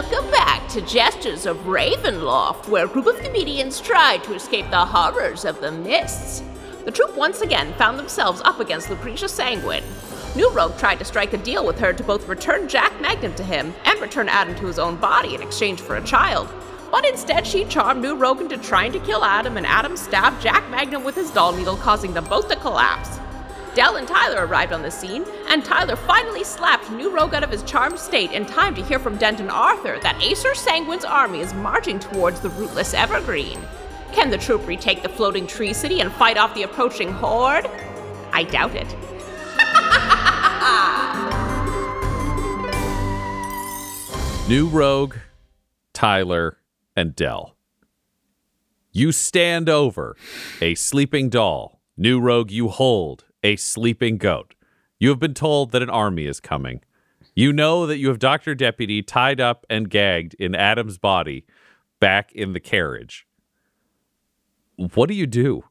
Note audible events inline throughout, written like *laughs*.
Welcome back to Jesters of Ravenloft, where a group of comedians tried to escape the horrors of the mists. The troupe once again found themselves up against Lucretia Sanguine. New Rogue tried to strike a deal with her to both return Jack Magnum to him and return Adam to his own body in exchange for a child. But instead, she charmed New Rogue into trying to kill Adam, and Adam stabbed Jack Magnum with his doll needle, causing them both to collapse. Del and Tyler arrived on the scene, and Tyler finally slapped New Rogue out of his charmed state in time to hear from Denton Arthur that Aesyr Sanguine's army is marching towards the rootless Evergreen. Can the troupe retake the floating tree city and fight off the approaching horde? I doubt it. *laughs* New Rogue, Tyler, and Del. You stand over a sleeping doll. New Rogue, you hold a sleeping goat. You have been told that an army is coming. You know that you have Dr. Deputy tied up and gagged in Adam's body back in the carriage. What do you do?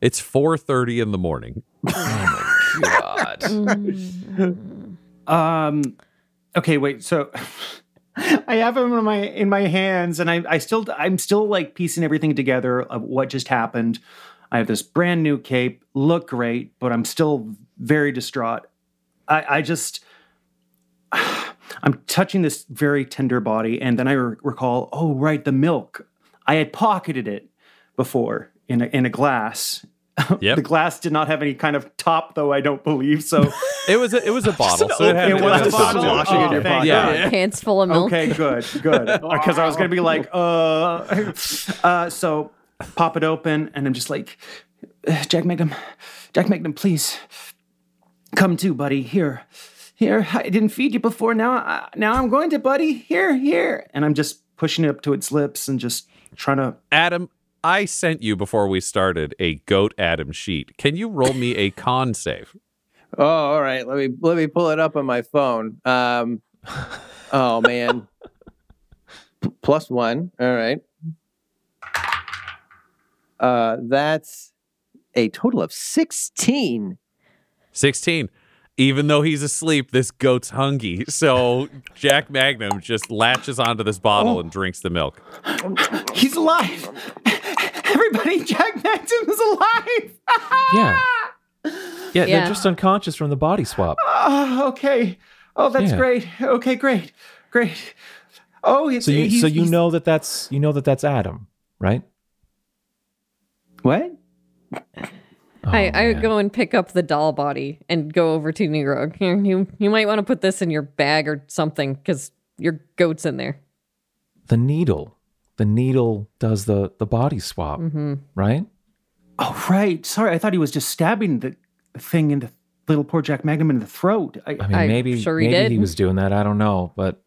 It's 4:30 in the morning. God. *laughs* Um. Okay, wait. So *laughs* I have them in my in my hands, and I I still I'm still like piecing everything together of what just happened. I have this brand new cape, look great, but I'm still very distraught. I I just *sighs* I'm touching this very tender body, and then I re- recall, oh right, the milk. I had pocketed it before in a, in a glass. *laughs* Yep. the glass did not have any kind of top, though. I don't believe so. *laughs* It was a, it was a *laughs* bottle. so it, had, It was a bottle. some- Washing in your thank pocket. Yeah. Pants full of milk. Okay, good, good. Because I was gonna be like, uh, uh, so pop it open, and I'm just like, "Uh, Jack Magnum, Jack Magnum, please come to, buddy. Here, here. I didn't feed you before. Now, I, now I'm going to, buddy. Here, here. And I'm just pushing it up to its lips and just trying to. Adam, I sent you before we started a goat Adam sheet. Can you roll me a con save? Oh, all right. Let me let me pull it up on my phone. Um, oh man, *laughs* P- plus one. All right. Uh, that's a total of sixteen. 16. Even though he's asleep, this goat's hungry. So Jack Magnum just latches onto this bottle and drinks the milk. He's alive. Everybody, Jack Magnum is alive. Yeah. *laughs* Yeah, Yeah. they're just unconscious from the body swap. Oh, okay. Oh, that's Yeah. great. Okay, great, great. Oh, it's, So you he's, so you he's- know that that's you know that that's Adam, right? What? I, Oh, I would go and pick up the doll body and go over to Nero. Here, you you might want to put this in your bag or something because your goat's in there. the needle. The needle does the the body swap, Mm-hmm. right? Oh, right. Sorry, I thought he was just stabbing the thing in the little poor Jack Magnum in the throat. I, I mean, I'm maybe sure he maybe did. he was doing that. I don't know, but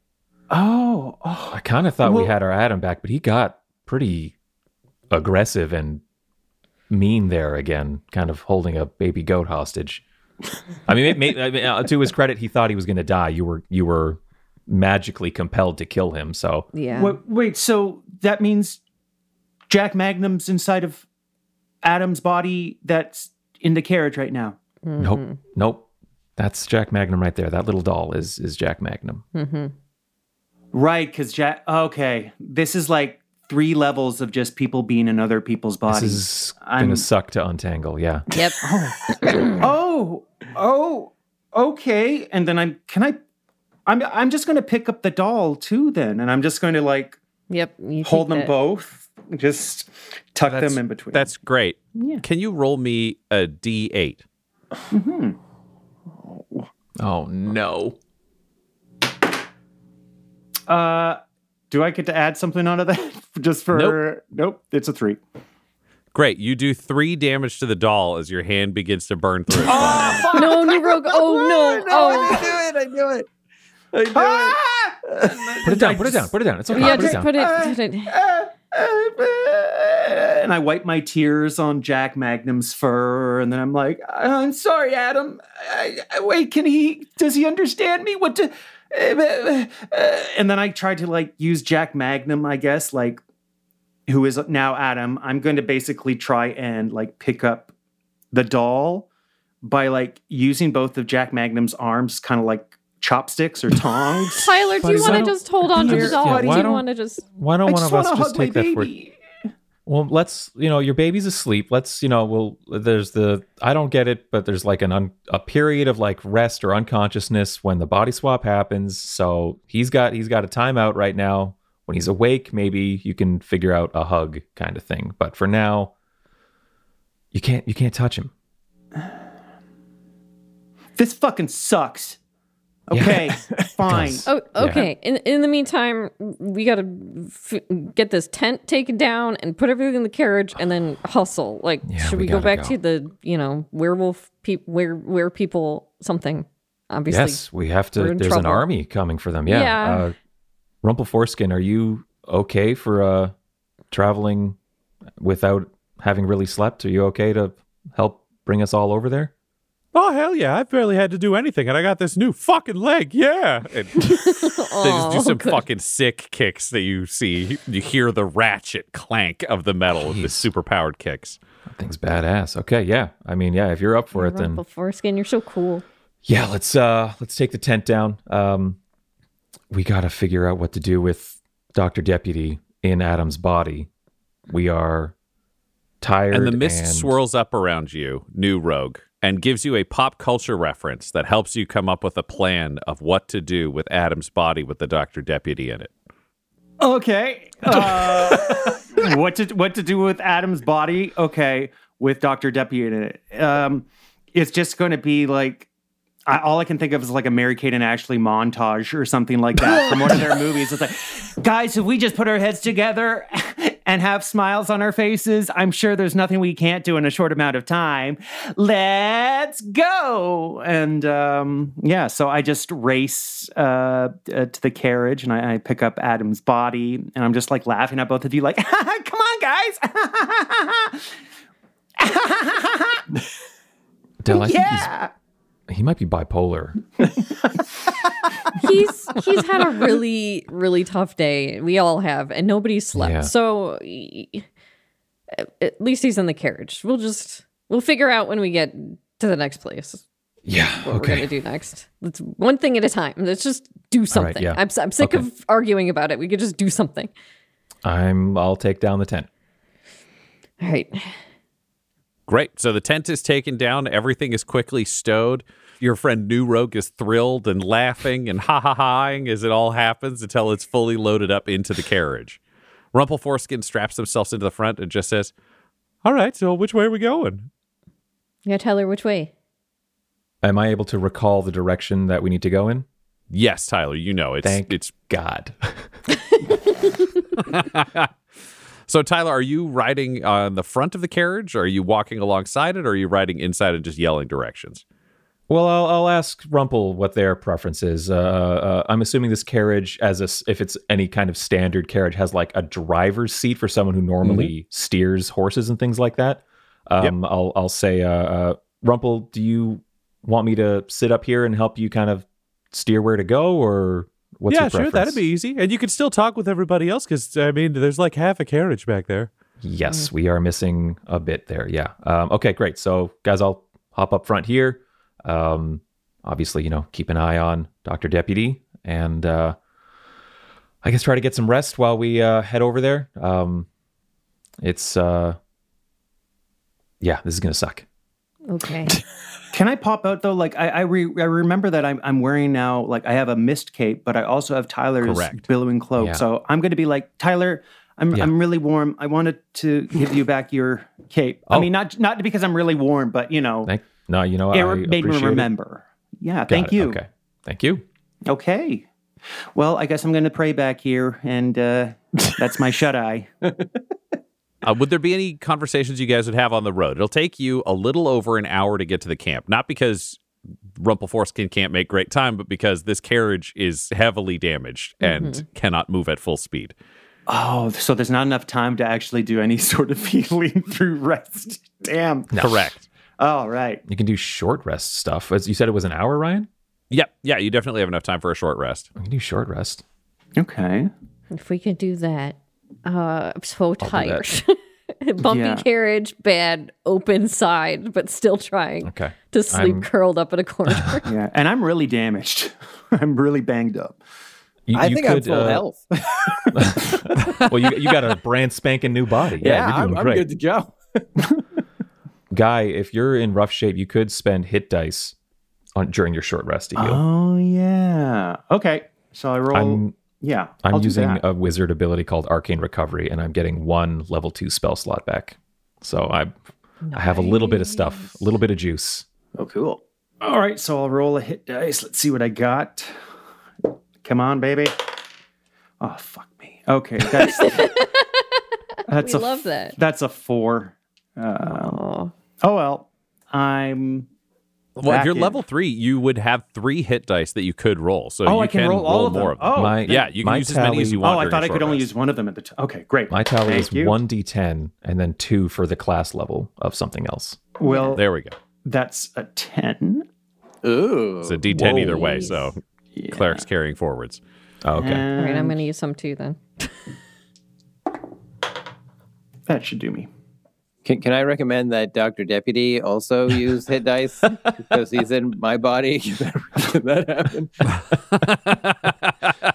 oh, oh, I kind of thought we had our Adam back, but he got pretty aggressive and mean there again, kind of holding a baby goat hostage. I mean, may- may- I mean, uh, to his credit, he thought he was going to die. You were you were magically compelled to kill him. So Yeah. wait, wait. So that means Jack Magnum's inside of Adam's body that's in the carriage right now? Nope. Nope. That's Jack Magnum right there. That little doll is is Jack Magnum. Mm-hmm. Right, because Jack. Okay, this is like three levels of just people being in other people's bodies. This is I'm- gonna suck to untangle. Yeah. Yep. *laughs* oh, oh, okay. And then I'm. Can I? I'm. I'm just going to pick up the doll too. Then, and I'm just going to like Yep. you hold them that. both. Just tuck That's- them in between. That's great. Yeah. Can you roll me a D8? Mm-hmm. Oh no. Uh, do I get to add something onto that? *laughs* Just for nope. It's a three. Great. You do three damage to the doll as your hand begins to burn through. its Ah! No, new *laughs* rogue. Oh no. Oh. I knew it. I knew it. I knew Ah! Put it down. Put it down. Put it down. It's okay. Yeah, put it just down. put it. Put it. and I wipe my tears on Jack Magnum's fur, and then I'm like, "I'm sorry, Adam. I, I- wait, can he? Does he understand me? What? Do, *laughs* and then I tried to like use Jack Magnum, I guess, like who is now Adam. I'm going to basically try and like pick up the doll by like using both of Jack Magnum's arms, kind of like chopsticks or tongs. Tyler, do you want to just hold on to Here, the doll? yeah, do why you don't- want to just? Why don't I one of us to just hug my take that for? baby. Well, let's you know your baby's asleep. Let's you know we'll there's the I don't get it, but there's like an un, a period of like rest or unconsciousness when the body swap happens. So he's got he's got a timeout right now. When he's awake, maybe you can figure out a hug kind of thing. But for now, you can't you can't touch him. *sighs* This fucking sucks. Okay, *laughs* fine. does. Oh, Yeah. okay. In in the meantime, we got to f- get this tent taken down and put everything in the carriage, and then hustle. Like, Yeah, should we we, go back go. to the you know werewolf people, where where people something? Obviously, Yes, we have to. in There's an army coming for them. Yeah. Yeah. Uh, Rumple Foreskin, are you okay for uh, traveling without having really slept? Are you okay to help bring us all over there? Oh hell yeah! I've barely had to do anything, and I got this new fucking leg. Yeah, and *laughs* they just do Oh, some good. fucking sick kicks that you see. You hear the ratchet clank of the metal with the super powered kicks. That thing's badass. Okay, yeah. I mean, yeah. If you're up for it, then Rumple foreskin, you're so cool. yeah. Let's uh, let's take the tent down. Um, we got to figure out what to do with Doctor Deputy in Adam's body. We are tired, And the mist and- swirls up around you, new rogue, and gives you a pop culture reference that helps you come up with a plan of what to do with Adam's body with the Doctor Deputy in it. Okay. Uh, *laughs* what to what to do with Adam's body? Okay, with Doctor Deputy in it. Um, it's just going to be like I, all I can think of is like a Mary Kate and Ashley montage or something like that from one of their *laughs* movies. It's like, guys, if we just put our heads together *laughs* and have smiles on our faces, I'm sure there's nothing we can't do in a short amount of time. Let's go! And um, yeah, so I just race uh, uh, to the carriage and I, I pick up Adam's body, and I'm just like laughing at both of you, like, *laughs* come on, guys! Del, I think he's, he might be bipolar. He's he's had a really really tough day. We all have, and nobody slept. Yeah. So at least he's in the carriage. We'll just we'll figure out when we get to the next place Yeah. what we're gonna do next. Let's one thing at a time. Let's just do something. yeah. I'm I'm sick Okay. of arguing about it. We could just do something. I'm. I'll take down the tent. All right. Great. So the tent is taken down. Everything is quickly stowed. Your friend New Rogue is thrilled and laughing and *laughs* ha ha haing as it all happens until it's fully loaded up into the carriage. Rumple Foreskin straps themselves into the front and just says, All right, so which way are we going? Yeah, Tyler, which way? Am I able to recall the direction that we need to go in? Yes, Tyler, you know it's Thank it's God. *laughs* *laughs* so Tyler, are you riding on the front of the carriage? Or are you walking alongside it, or are you riding inside and just yelling directions? Well, I'll, I'll ask Rumple what their preference is. Uh, uh, I'm assuming this carriage, as a, if it's any kind of standard carriage, has like a driver's seat for someone who normally steers horses and things like that. Um, I'll I'll say, uh, uh, Rumple, do you want me to sit up here and help you kind of steer where to go, or what's yeah, your sure, that'd be easy. And you could still talk with everybody else because I mean, there's like half a carriage back there. Yes, we are missing a bit there. Yeah. Um, okay, great. So, guys, I'll hop up front here. Um, obviously, you know, keep an eye on Dr. Deputy and uh, I guess try to get some rest while we uh, head over there. Um, it's, uh, yeah, this is going to suck. *laughs* Okay. Can I pop out though? Like I I, re- I remember that I'm I'm wearing now like I have a mist cape, but I also have Tyler's Correct. billowing cloak. Yeah. So I'm going to be like Tyler. I'm Yeah. I'm really warm. I wanted to give you back your cape. I Oh. mean, not not because I'm really warm, but you know, Thank, no, you know, it I made me appreciate it. remember. Yeah, Got thank it. you. Okay. Thank you. Okay. Well, I guess I'm going to pray back here, and uh, that's my shut eye. *laughs* Uh, would there be any conversations you guys would have on the road? It'll take you a little over an hour to get to the camp, not because Rumple Foreskin can't make great time, but because this carriage is heavily damaged and cannot move at full speed. Oh, so there's not enough time to actually do any *laughs* sort of healing through rest. Damn. Correct. All right. You can do short rest stuff. As you said, it was an hour, Ryan. Yep. Yeah, you definitely have enough time for a short rest. We can do short rest. Okay. if we can do that. Uh, I'm so that. tired. *laughs* Bumpy Yeah. carriage, bad open side, but still trying Okay. to sleep I'm- curled up in a corner. *laughs* *laughs* Yeah, and I'm really damaged. I'm really banged up. You, I you think I'm could, full uh, health. well, you, you got a brand spanking new body. Yeah, you're I'm, doing I'm good to go. Guy, if you're in rough shape, you could spend hit dice on during your short rest to heal. Oh yeah. Okay. So I roll. I'm yeah. I'm I'll do using that. a wizard ability called Arcane Recovery, and I'm getting one level two spell slot back. So I I have a little bit of stuff, a little bit of juice. Oh, cool. All right. So I'll roll a hit dice. Let's see what I got. Come on, baby. Oh fuck me. Okay. That's *laughs* that's we a love that. that's a four. Uh, Oh, oh well. I'm. Well, if you're in. level three, you would have three hit dice that you could roll. So Oh, you I can roll all of them. more of them. Oh, My- yeah, you can my use as many as you want. Oh, I thought I short could only rest. use one of them at the. T- okay, great. My tally Thank is you. one d10 and then two for the class level of something else. Well, There we go. that's a ten. Ooh. It's a D10 either way. So cleric's carrying forwards. Oh, okay. all right. I'm going to use some too then. That should do me. Can, can I recommend that Dr. Deputy also use hit dice because he's in my body? *laughs* Can that happen? *laughs*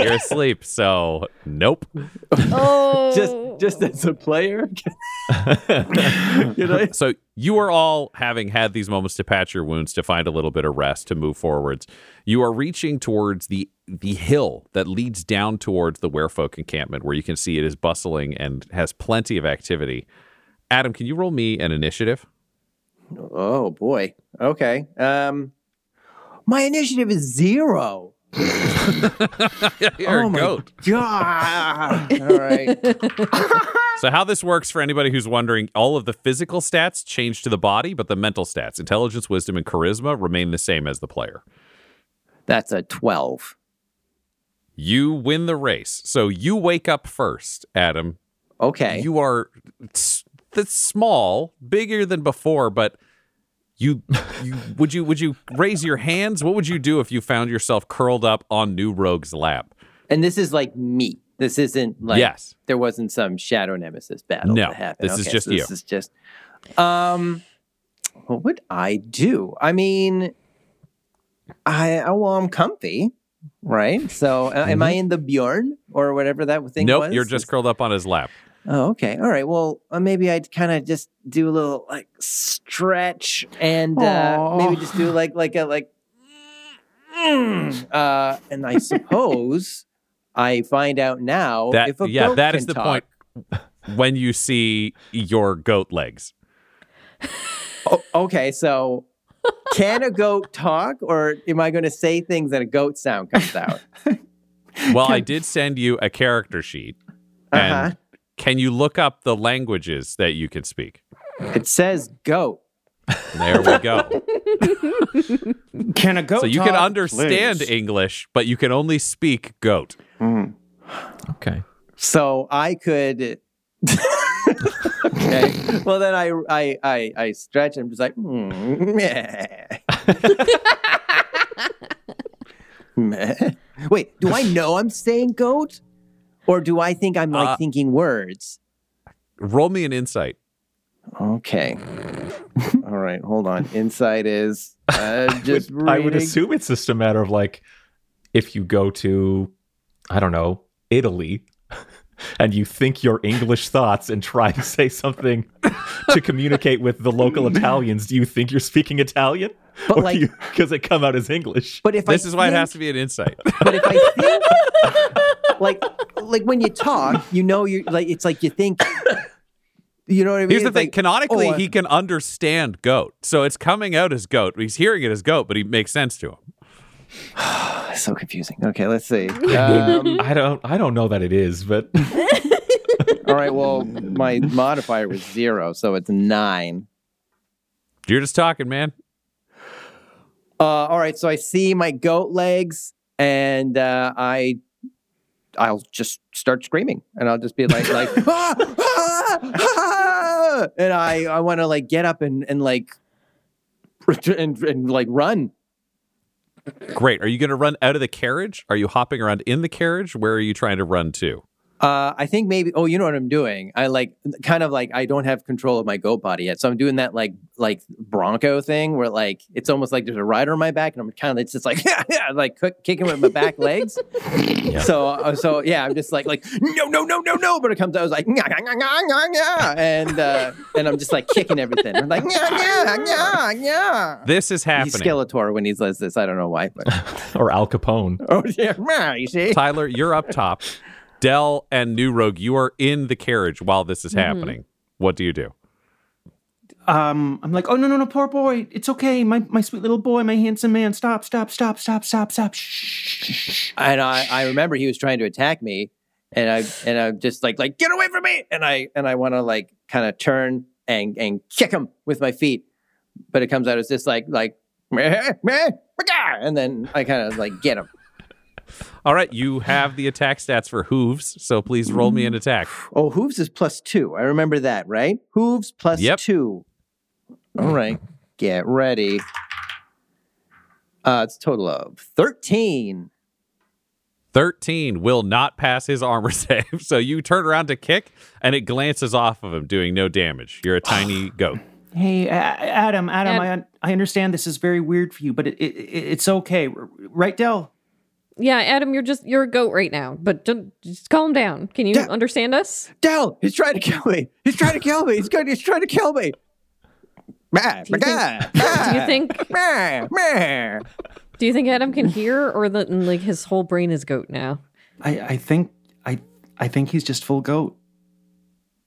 You're asleep, so nope. Oh, Just just as a player? *laughs* Can I- So you are all having had these moments to patch your wounds, to find a little bit of rest, to move forwards. You are reaching towards the the hill that leads down towards the Werefolk encampment, where you can see it is bustling and has plenty of activity. Adam, can you roll me an initiative? Oh boy. Okay. Um my initiative is zero. *laughs* You're oh a my goat. God. All right. *laughs* So how this works for anybody who's wondering, all of the physical stats change to the body, but the mental stats, intelligence, wisdom, and charisma remain the same as the player. That's a 12. You win the race. So you wake up first, Adam. Okay. You are that's small, bigger than before, but you you *laughs* would you would you raise your hands? What would you do if you found yourself curled up on New Rogue's lap? and this is like me. This isn't like yes. there wasn't some shadow nemesis battle No, that happened. this is just so you. This is just um what would I do? I mean I well I'm comfy, right? So uh, am I in the Bjorn or whatever that thing Mm-hmm. Nope, was? you're just curled up on his lap. Oh, okay. All right. Well, uh, maybe I'd kind of just do a little like stretch and uh, maybe just do like like a like uh and I suppose *laughs* I find out now That if a yeah, goat that can is the talk. point when you see your goat legs. Oh, okay, so can a goat talk or am I going to say things and a goat sound comes out? *laughs* Well, I did send you a character sheet. And Uh-huh. Can you look up the languages that you can speak? It says goat. There we go. *laughs* Can a goat? so you can talk, understand please? English, but you can only speak goat. Mm. Okay. So I could. *laughs* okay. Well, then I I I, I stretch. and I'm just like, "Hmm, meh." *laughs* Meh. Wait, do I know I'm saying goat, or do I think I'm like Uh, thinking words? Roll me an insight. Okay. *laughs* All right, hold on. Insight is uh, *laughs* just I would reading. assume it's just a matter of like if you go to, I don't know, Italy, *laughs* and you think your English thoughts and try to say something to communicate with the local Italians. Do you think you're speaking Italian? But or like- because it come out as English. But if This I is why it has to be an insight. But if I *laughs* think, like, like when you talk, you know, you like it's like you think. You know what I mean? Here's the It's thing: like, canonically, oh, I- he can understand goat, so it's coming out as goat. He's hearing it as goat, but he makes sense to him. *sighs* so confusing. Okay, let's see. Um, *laughs* I don't. I don't know that it is, but *laughs* all right. Well, my modifier was zero, so it's nine. You're just talking, man. Uh, all right, so I see my goat legs, and uh, I, I'll just start screaming, and I'll just be like, like, "Ah, ah, ah," and I, I want to like get up and and like, *laughs* and, and like run. Great. Are you going to run out of the carriage? Are you hopping around in the carriage? Where are you trying to run to? Uh, I think maybe. Oh, you know what I'm doing? I like kind of like I don't have control of my goat body yet, so I'm doing that like like Bronco thing where like it's almost like there's a rider on my back, and I'm kind of it's just like *laughs* like kicking with my back legs. *laughs* So uh, so yeah, I'm just like like no no no no no, but it comes out I was like "Nya, nya, nya, nya, nya, nya," and uh, and I'm just like kicking everything. I'm like nya nya nya nya. This is happening. He's. Skeletor when he says this. I don't know why, but *laughs* or Al Capone. oh yeah, you see. Tyler, you're up top. Del and New Rogue, you are in the carriage while this is happening. What do you do? Um, I'm like, oh no, no, no, poor boy. It's okay. My my sweet little boy, my handsome man. Stop, stop, stop, stop, stop, stop. Shh, and I, I remember he was trying to attack me and I and I'm just like like get away from me and I and I want to like kind of turn and and kick him with my feet but it comes out as just like like meh, meh, meh, and then I kind of like get him All right, you have the attack stats for hooves, so please roll me an attack. oh hooves is plus two I remember that right hooves plus Yep. two all right get ready uh it's a total of 13 13 will not pass his armor *laughs* save. So you turn around to kick, and it glances off of him, doing no damage. You're a tiny *sighs* goat. Hey, Adam, Adam, Ad- I un- I understand this is very weird for you, but it, it, it it's okay, R- right, Del? Yeah, Adam, you're just you're a goat right now, but just, just calm down. Can you Da- understand us? Del, he's trying to kill me. He's trying to kill me. He's going. He's trying to kill me. Meh, Do you think- Do you think *laughs* meh, meh. do you think Adam can hear or that like his whole brain is goat now? I I think I I think he's just full goat.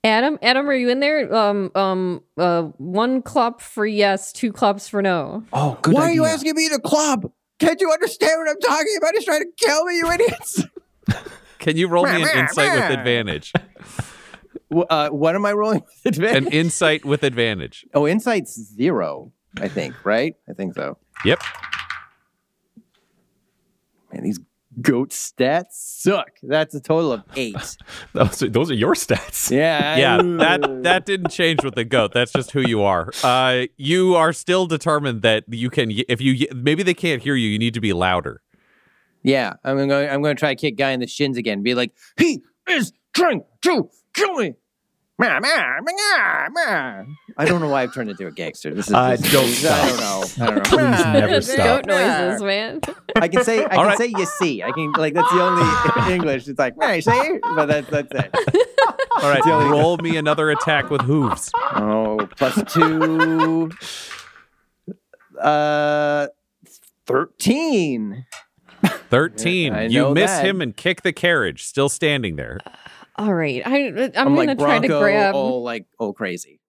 Adam, Adam, are you in there? Um, um, uh, one clap for yes, two claps for no. Oh, good Why are you asking me to club? Can't you understand what I'm talking about? He's trying to kill me, you idiots. *laughs* Can you roll me an insight with advantage? Uh, what am I rolling with An insight with advantage. oh, insight's zero. I think. Right? I think so. Yep. Man, these goat stats suck. That's a total of *laughs* eight. Those are, those are your stats. yeah. Yeah, that that didn't change with the goat. That's just who you are. Uh, you are still determined that you can. If you maybe they can't hear you, you need to be louder. Yeah, I'm going. I'm going to try to kick guy in the shins again. Be like, he is trying to kill me. I don't know why I've turned into a gangster. This is. This don't is- I don't know. I don't *laughs* know. Please never stop. Goat noises, man. I can say. I All can right. say you see. I can like that's the only *laughs* *laughs* English. It's like, hey, see, but that's that's it. All right, roll me another attack with hooves. Oh, plus two. Uh, thirteen. Thirteen. I you miss that. him and kick the carriage, still standing there. All right, I, I'm, I'm, gonna like try Bronco, to grab. all like oh crazy.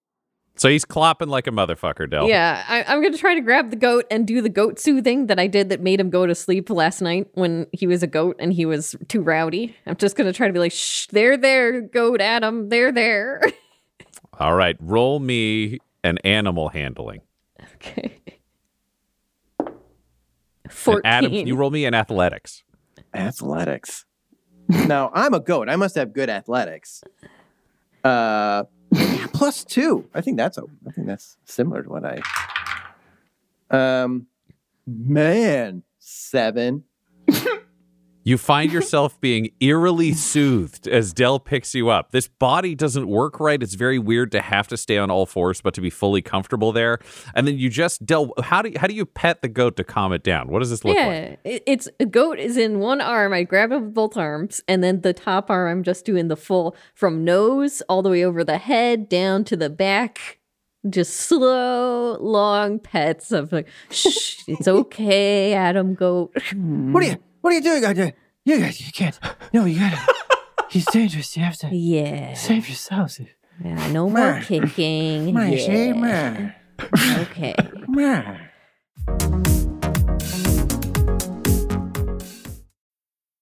So he's clopping like a motherfucker, Del. Yeah, I, I'm gonna try to grab the goat and do the goat soothing that I did that made him go to sleep last night when he was a goat and he was too rowdy. I'm just gonna try to be like, shh, there, there, goat Adam, there, there. *laughs* All right, roll me an animal handling. okay. And Fourteen. Adam, you roll me an athletics. Athletics. Now I'm a goat. I must have good athletics. Uh, plus two. I think that's a. I think that's similar to what I. Um, man, seven. *laughs* You find *laughs* yourself being eerily soothed as Del picks you up. This body doesn't work right. It's very weird to have to stay on all fours, but to be fully comfortable there. And then you just Del. How do you, how do you pet the goat to calm it down? What does this look like? yeah, it- it's a goat is in one arm. I grab it with both arms, and then the top arm, I'm just doing the full from nose all the way over the head down to the back. Just slow, long pets of like, shh, it's *laughs* okay, Adam Goat. What are you? What are you doing out there? You guys, you can't. No, you gotta. *laughs* He's dangerous. You have to Yeah, save yourselves. yeah no more kicking. Yeah. Okay. *laughs*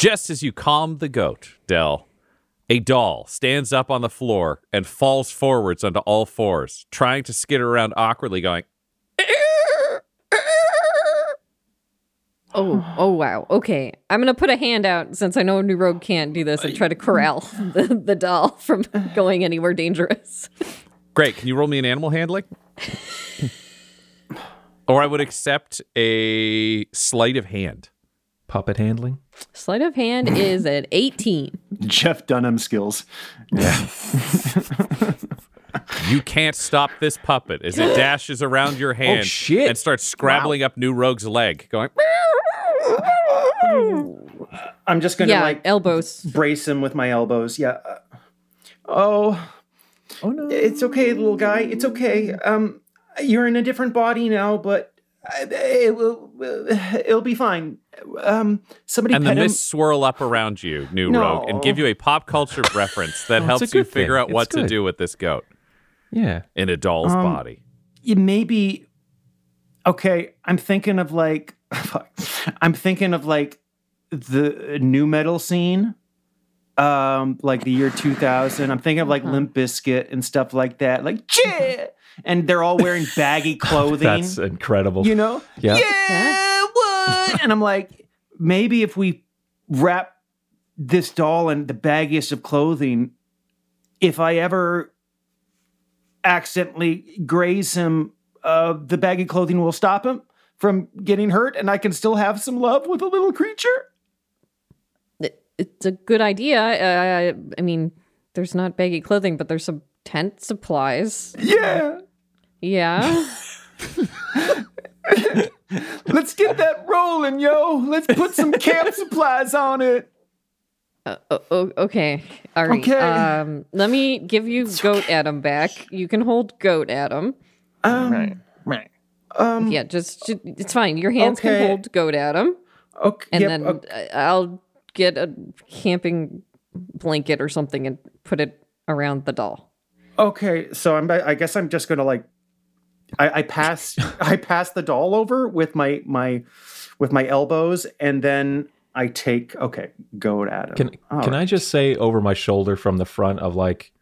Just as you calm the goat, Del, a doll stands up on the floor and falls forwards onto all fours, trying to skitter around awkwardly, going, Oh, oh wow. Okay. I'm gonna put a hand out since I know New Rogue can't do this and try to corral *laughs* the, the doll from going anywhere dangerous. Great. Can you roll me an animal handling? *laughs* or I would accept a sleight of hand. Puppet handling. Sleight of hand is at *laughs* 18. Jeff Dunham skills. Yeah. You can't stop this puppet as it *gasps* dashes around your hand shit. and starts scrabbling up New Rogue's leg, going, I'm just gonna yeah, like elbows. brace him with my elbows. Yeah. Uh, Oh. Oh no. It's okay, little guy. It's okay. Um, you're in a different body now, but uh, it will. It'll be fine. Um, somebody and the pet him. mists swirl up around you, New Rogue, and give you a pop culture reference that Oh, helps you figure thing. out what It's to do with this goat Yeah. in a doll's Um, body. you maybe okay i'm thinking of like *laughs* i'm thinking of like the nu metal scene um like the year 2000 i'm thinking of like Limp Bizkit and stuff like that like yeah and they're all wearing baggy *laughs* clothing That's incredible. you know Yeah. yeah what and i'm like maybe if we wrap this doll in the baggiest of clothing if i ever accidentally graze him uh, the baggy clothing will stop him from getting hurt and i can still have some love with a little creature It's a good idea. Uh, I mean, there's not baggy clothing, but there's some tent supplies. yeah Yeah. *laughs* *laughs* let's get that rolling yo let's put some camp *laughs* supplies on it Uh, o- o- okay. All right. Okay. Um, let me give you Goat Adam back. You can hold Goat Adam. um, um Yeah, just, ju- it's fine. Your hands Okay. can hold Goat Adam, okay and yep, then okay. I- I'll get a camping blanket or something and put it around the doll. Okay, so I'm. I guess I'm just gonna like. I, I pass. *laughs* I pass the doll over with my my, with my elbows, and then I take. Okay, go at him. Can can I just say over my shoulder from the front of like,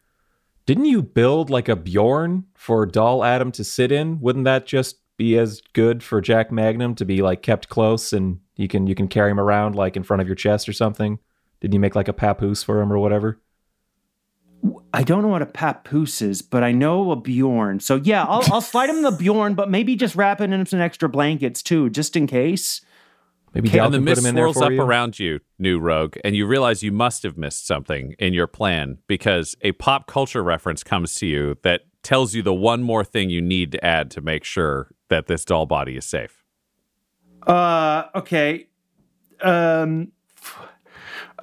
didn't you build like a Bjorn for Doll Adam to sit in? Wouldn't that just be as good for Jack Magnum to be like kept close and you can you can carry him around like in front of your chest or something? Didn't you make like a papoose for him or whatever? I don't know what a papoose is, but I know a Bjorn. So yeah, I'll I'll *laughs* slide him the Bjorn, but maybe just wrap it in some extra blankets too, just in case. Maybe Del and the can put mist him in there swirls up you. around you, New Rogue, and you realize you must have missed something in your plan because a pop culture reference comes to you that tells you the one more thing you need to add to make sure that this doll body is safe. Uh, okay. Um, *laughs*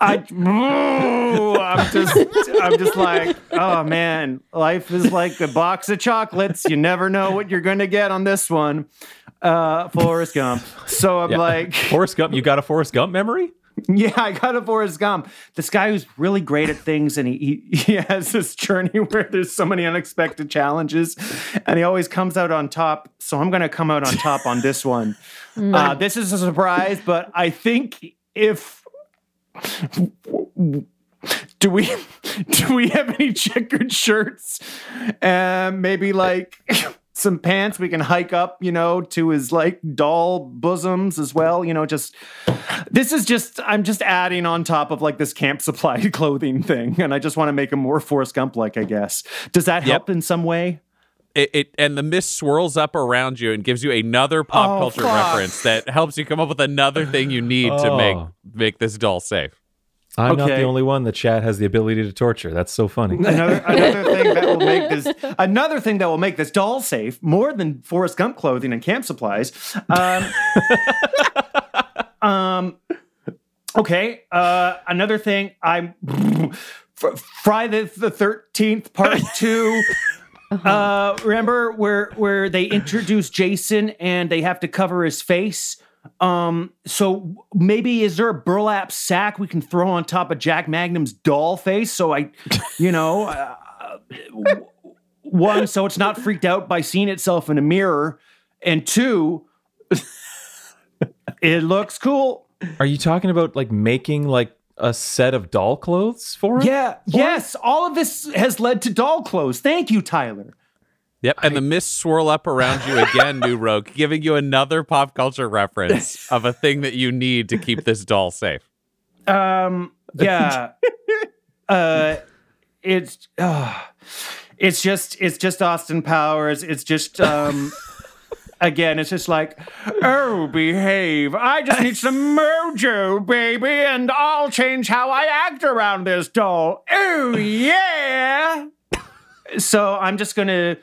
I, I, I'm just, I'm just like, oh man, life is like a box of chocolates. You never know what you're going to get on this one. Uh, Forrest Gump. So I'm Yeah. like, *laughs* Forrest Gump, you got a Forrest Gump memory? Yeah, I got a Forrest Gump. This guy who's really great at things, and he, he *laughs* he has this journey where there's so many unexpected challenges, and he always comes out on top. So I'm going to come out on top on this one. *laughs* Uh, this is a surprise, but I think if do we *laughs* do we have any checkered shirts? And maybe like some pants we can hike up you know to his like doll bosoms as well you know just this is just i'm just adding on top of like this camp supply *laughs* clothing thing and i just want to make him more forrest gump like i guess. Does that help in some way It, it and the mist swirls up around you and gives you another pop Oh, culture fuck. reference that helps you come up with another thing you need to make Oh. make this doll safe. I'm not the only one that chat has the ability to torture. That's so funny. *laughs* another another *laughs* thing that will make this another thing that will make this doll safe more than Forrest Gump clothing and camp supplies. Um, *laughs* um okay, uh another thing I'm Fr- Friday the Thirteenth Part Two. Uh, remember where where they introduce Jason and they have to cover his face. Um, so maybe is there a burlap sack we can throw on top of Jack Magnum's doll face? So I, you know, *laughs* uh, one, so it's not freaked out by seeing itself in a mirror, and two, *laughs* it looks cool. Are you talking about like making like a set of doll clothes for him? Yeah, yes, all of this has led to doll clothes. Thank you, Tyler. Yep, and the mists swirl up around you again, New *laughs* Rogue, giving you another pop culture reference *laughs* of a thing that you need to keep this doll safe. Um, yeah. *laughs* uh, it's uh, it's just it's just Austin Powers. It's just um, again, it's just like, oh, behave. I just need some mojo, baby, and I'll change how I act around this doll. Oh yeah. So I'm just gonna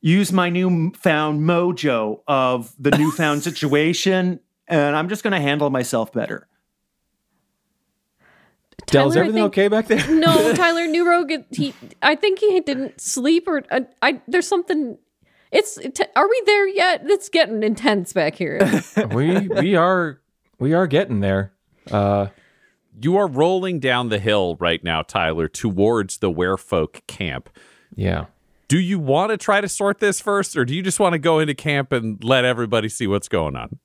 use my newfound mojo of the newfound situation, and I'm just gonna handle myself better. Del's Tyler, I everything think- okay back there? No, *laughs* Tyler New Rogue. He, I think he didn't sleep, or uh, I. There's something. It's. It, are we there yet? It's getting intense back here. *laughs* we we are we are getting there. Uh You are rolling down the hill right now, Tyler, towards the Werefolk camp. yeah. Do you want to try to sort this first, or do you just want to go into camp and let everybody see what's going on?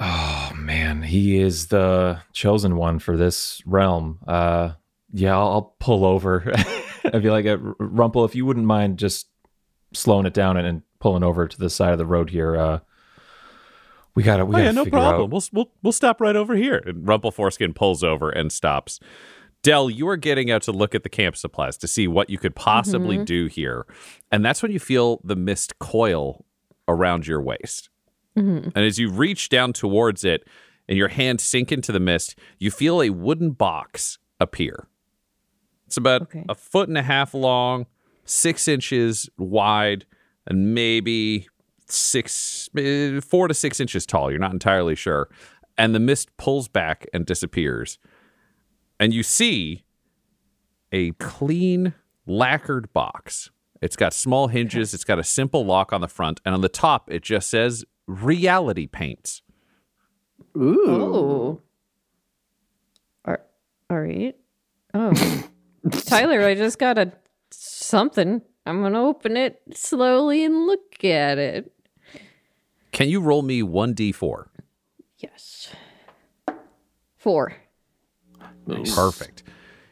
Oh man, he is the chosen one for this realm. Uh yeah, I'll, I'll pull over. *laughs* I'd be like, Rumple, if you wouldn't mind just slowing it down and, and pulling over to the side of the road here. Uh, we gotta, we oh yeah, no problem. out- We'll, we'll we'll stop right over here. And Rumple Foreskin pulls over and stops. Del, you are getting out to look at the camp supplies to see what you could possibly do here, and that's when you feel the mist coil around your waist. And as you reach down towards it, and your hand sink into the mist, you feel a wooden box appear. It's about Okay. a foot and a half long, six inches wide, and maybe six, eh, four to six inches tall. You're not entirely sure. And the mist pulls back and disappears. And you see a clean, lacquered box. It's got small hinges, it's got a simple lock on the front, and on the top, it just says reality paints. Ooh. Oh. All all right. Oh. *laughs* Tyler, I just got a something. I'm going to open it slowly and look at it. Can you roll me 1d4? Yes. Four. Perfect.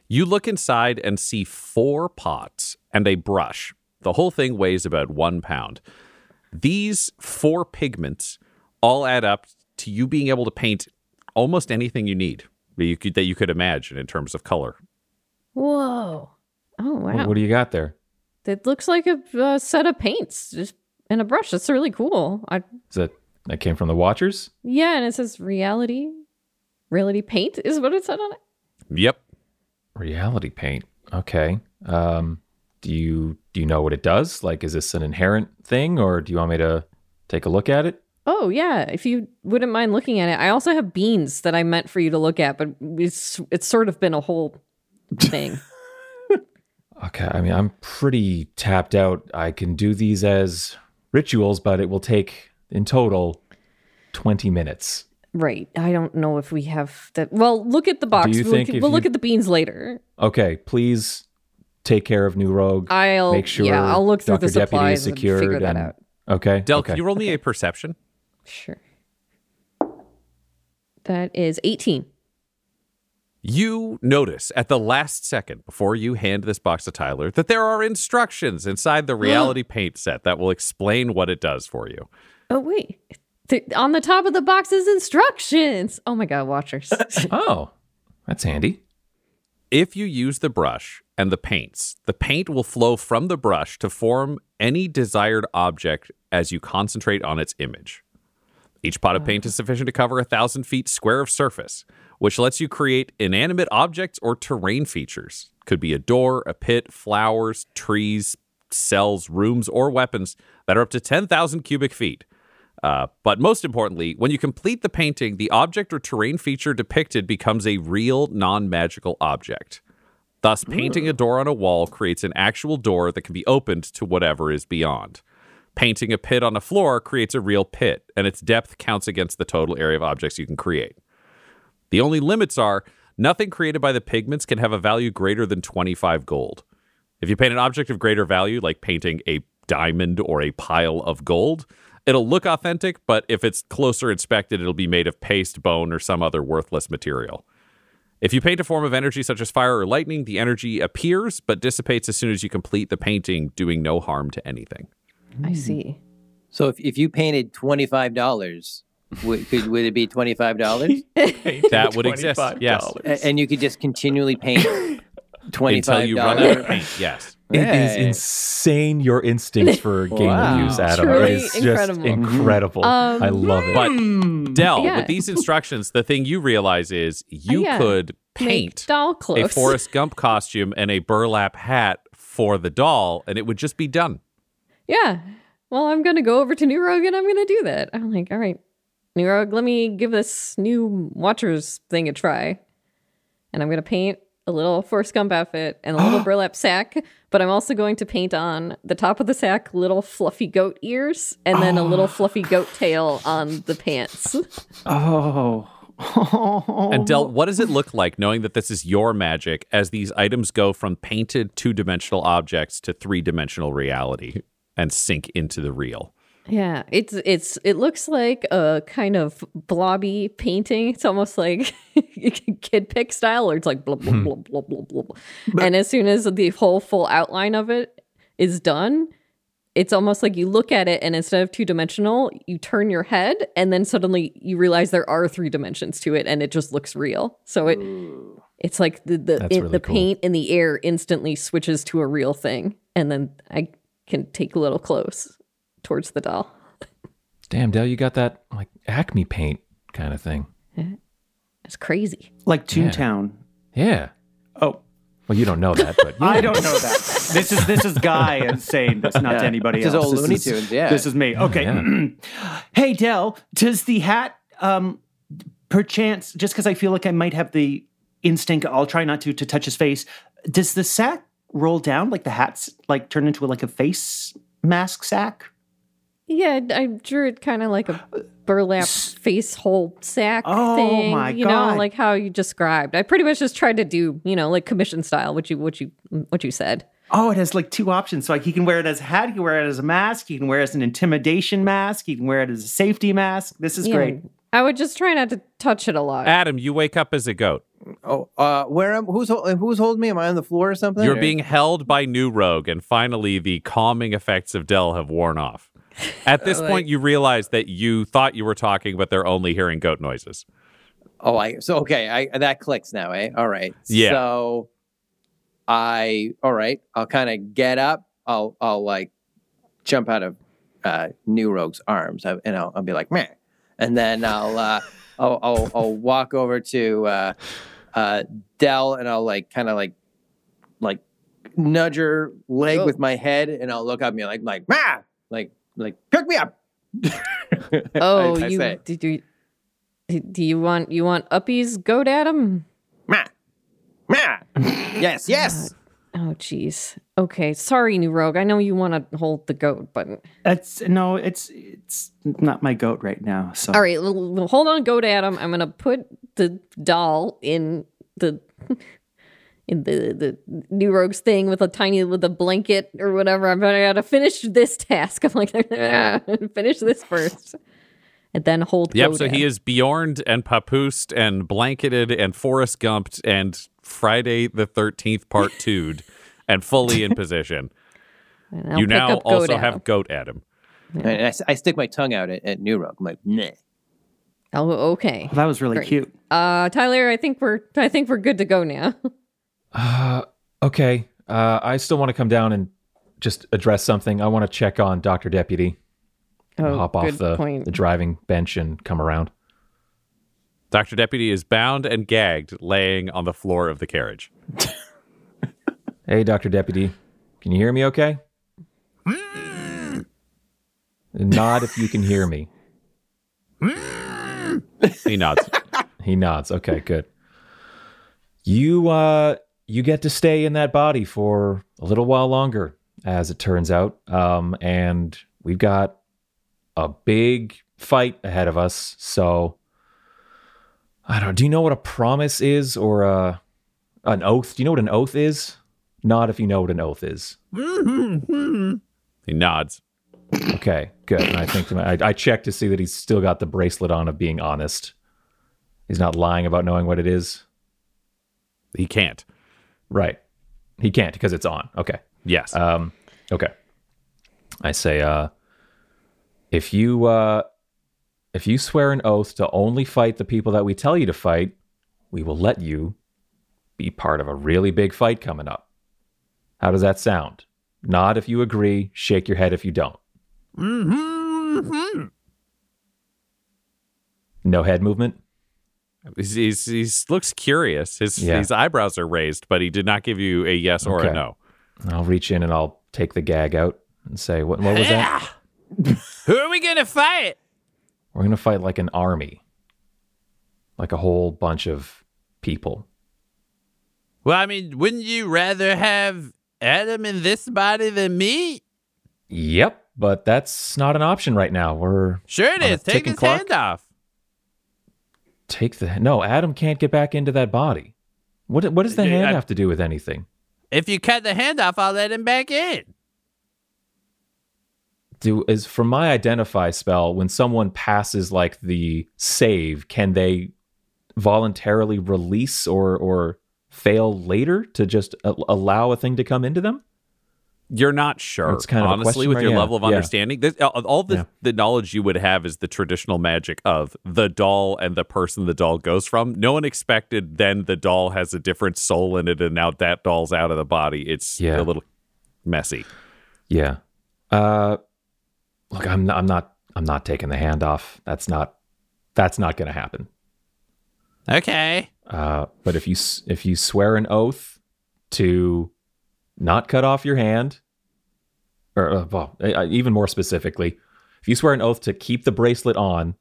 You look inside and see four pots and a brush. The whole thing weighs about one pound. These four pigments all add up to you being able to paint almost anything you need that you could, that you could imagine in terms of color. Whoa. Oh, What- wow. What do you got there? It looks like a uh, set of paints just and a brush. That's really cool. I Is that that came from the Watchers? yeah, and it says reality. Reality paint is what it said on it. Yep. Reality paint. Okay. Um, do you do you know what it does? Like, is this an inherent thing, or do you want me to take a look at it? Oh yeah, if you wouldn't mind looking at it. I also have beans that I meant for you to look at, but it's it's sort of been a whole thing. *laughs* Okay. I mean, I'm pretty tapped out. I can do these as rituals, but it will take in total 20 minutes. Right. I don't know if we have that. Well, look at the box. Do you we'll think look, if we'll you- look at the beans later. Okay, please take care of New Rogue. I'll make sure yeah, I'll look through Dr. the Deputy supplies is and figure that and- out. Okay. Del, okay. can you roll me a perception? Sure. That is 18. You notice at the last second before you hand this box to Tyler that there are instructions inside the *gasps* reality paint set that will explain what it does for you. Oh, wait. Th- on the top of the box is instructions. Oh my God, watchers. *laughs* Oh, that's handy. If you use the brush and the paints, the paint will flow from the brush to form any desired object as you concentrate on its image. Each pot of paint is sufficient to cover a thousand feet square of surface, which lets you create inanimate objects or terrain features. Could be a door, a pit, flowers, trees, cells, rooms, or weapons that are up to 10,000 cubic feet. Uh, but most importantly, when you complete the painting, the object or terrain feature depicted becomes a real non magical object. Thus, painting a door on a wall creates an actual door that can be opened to whatever is beyond. Painting a pit on a floor creates a real pit, and its depth counts against the total area of objects you can create. The only limits are nothing created by the pigments can have a value greater than 25 gold. If you paint an object of greater value, like painting a diamond or a pile of gold, it'll look authentic, but if it's closer inspected, it'll be made of paste, bone, or some other worthless material. If you paint a form of energy such as fire or lightning, the energy appears but dissipates as soon as you complete the painting, doing no harm to anything. I hmm. see. So if, if you painted twenty five dollars, would could, would it be twenty five dollars? *laughs* That would exist, yes. and you could just continually paint *laughs* twenty Until five you run out of dollars. paint, yes. *laughs* It is Hey. insane your instincts for game Wow. use, Adam. Truly it is incredible. just incredible. Mm-hmm. Um, I love it. But hmm. Del, Yeah. with these instructions, the thing you realize is you yeah. could Make paint doll a clothes. Forrest Gump costume and a burlap hat for the doll, and it would just be done. Yeah. Well, I'm going to go over to New Rogue and I'm going to do that. I'm like, all right, New Rogue, let me give this new Watchers thing a try. And I'm going to paint a little Forrest Gump outfit and a little *gasps* burlap sack, but I'm also going to paint on the top of the sack little fluffy goat ears and then a little oh. fluffy goat tail on the pants. *laughs* Oh. And Del, what does it look like knowing that this is your magic as these items go from painted two dimensional objects to three dimensional reality and sink into the real? Yeah, it's it's it looks like a kind of blobby painting. It's almost like *laughs* Kid Pix style, or it's like blah blah hmm. blah blah blah blah. blah. And as soon as the whole full outline of it is done, it's almost like you look at it and instead of two dimensional, you turn your head and then suddenly you realize there are three dimensions to it, and it just looks real. So it it's like the the it- really the cool. paint in the air instantly switches to a real thing, and then I can take a little close towards the doll. Damn, Dale, you got that like Acme paint kind of thing. It's crazy. Like Toontown. Yeah. Oh, Well, you don't know that, but *laughs* I don't know that. This is this is Guy saying this, not to Yeah. anybody This is else. old Looney is- Tunes, yeah. This is me. Okay. yeah. *clears throat* hey, Del, does the hat, um, perchance, just because I feel like I might have the instinct, I'll try not to, to touch his face. Does the sack roll down like the hat's like turn into like a face mask sack? Yeah, I drew it kind of like a *gasps* burlap face hole sack Oh thing. my you God. know, like how you described. I pretty much just tried to do, you know, like commission style, what you what you what you said. Oh, it has like two options. So like he can wear it as a hat, he can wear it as a mask, he can wear it as an intimidation mask, he can wear it as a safety mask. This is Yeah. great. I would just try not to touch it a lot. Adam, you wake up as a goat. Oh, uh, where am? Who's hol- who's holding me? Am I on the floor or something? You're being held by New Rogue, and finally, the calming effects of Del have worn off. At this *laughs* point, you realize that you thought you were talking, but they're only hearing goat noises. Oh, I so okay. I that clicks now, eh? All right. Yeah. So I all right. I'll kind of get up. I'll I'll like jump out of uh, New Rogue's arms, and I'll, I'll be like meh, and then I'll uh, I'll, I'll I'll walk over to uh, uh, Del, and I'll like kind of like like nudge her leg Oh. with my head, and I'll look up and be like like meh, like like pick me up. *laughs* oh, I- I you say. did you do you want you want uppies goat at him? ma. Meh. *laughs* yes, yes. Oh jeez. Okay, sorry, new rogue. I know you want to hold the goat, but That's no, it's it's not my goat right now. So all right, l- l- hold on, goat Adam. I'm gonna put the doll in the *laughs* in the the new rogue's thing with a tiny with a blanket or whatever. I'm gonna gotta finish this task. *laughs* I'm like, *laughs* finish this first, and then hold. Yep. goat So he is Bjorned and papoosed and blanketed and Forrest Gumped and Friday the Thirteenth Part Two'd and fully in position. *laughs* You now also Adam. have Goat Adam. And I, s- I stick my tongue out at, at New Rogue. I'm like, nah. Oh, okay. that was really Great. cute. Uh, Tyler, I think we're I think we're good to go now. *laughs* Uh, okay. Uh, I still want to come down and just address something. I want to check on Doctor Deputy. Oh, hop off good the, point. the driving bench and come around. Dr. Deputy is bound and gagged, laying on the floor of the carriage. *laughs* Hey, Doctor Deputy, can you hear me? Okay. Nod if you can hear me. He nods. *laughs* He nods. Okay, good. You uh you get to stay in that body for a little while longer, as it turns out. Um, and we've got a big fight ahead of us. So I don't. Do you know what a promise is or a an oath? Do you know what an oath is? Not if you know what an oath is. He nods. Okay, good. And I think to my, I, I checked to see that he's still got the bracelet on of being honest. He's not lying about knowing what it is. He can't. Right. He can't because it's on. Okay. Yes. Um, okay. I say, uh, if you uh, if you swear an oath to only fight the people that we tell you to fight, we will let you be part of a really big fight coming up. How does that sound? Nod if you agree. Shake your head if you don't. Mm-hmm. No head movement. He's, he's, he's looks curious. His Yeah. his eyebrows are raised, but he did not give you a yes or a no. I'll reach in and I'll take the gag out and say, "What? What was that? *laughs* Who are we gonna fight? We're gonna fight like an army, like a whole bunch of people." Well, I mean, wouldn't you rather have Adam in this body than me? Yep, but that's not an option right now. We're Sure it is. Take his clock. hand off. Take the no. Adam can't get back into that body. What? What does the Yeah, hand I- have to do with anything? If you cut the hand off, I'll let him back in. Do is from my identify spell when someone passes like the save, can they voluntarily release or or fail later to just a- allow a thing to come into them? You're not sure. It's kind of honestly, with your yeah, level of yeah. understanding, this, uh, uh, all- all the Yeah. the knowledge you would have is the traditional magic of the doll and the person the doll goes from. No one expected then the doll has a different soul in it, and now that doll's out of the body. It's a little messy. Yeah. Uh look, I'm not, I'm not I'm not taking the hand off. That's not that's not going to happen. Okay. Uh but if you if you swear an oath to not cut off your hand or uh, well, uh, even more specifically, if you swear an oath to keep the bracelet on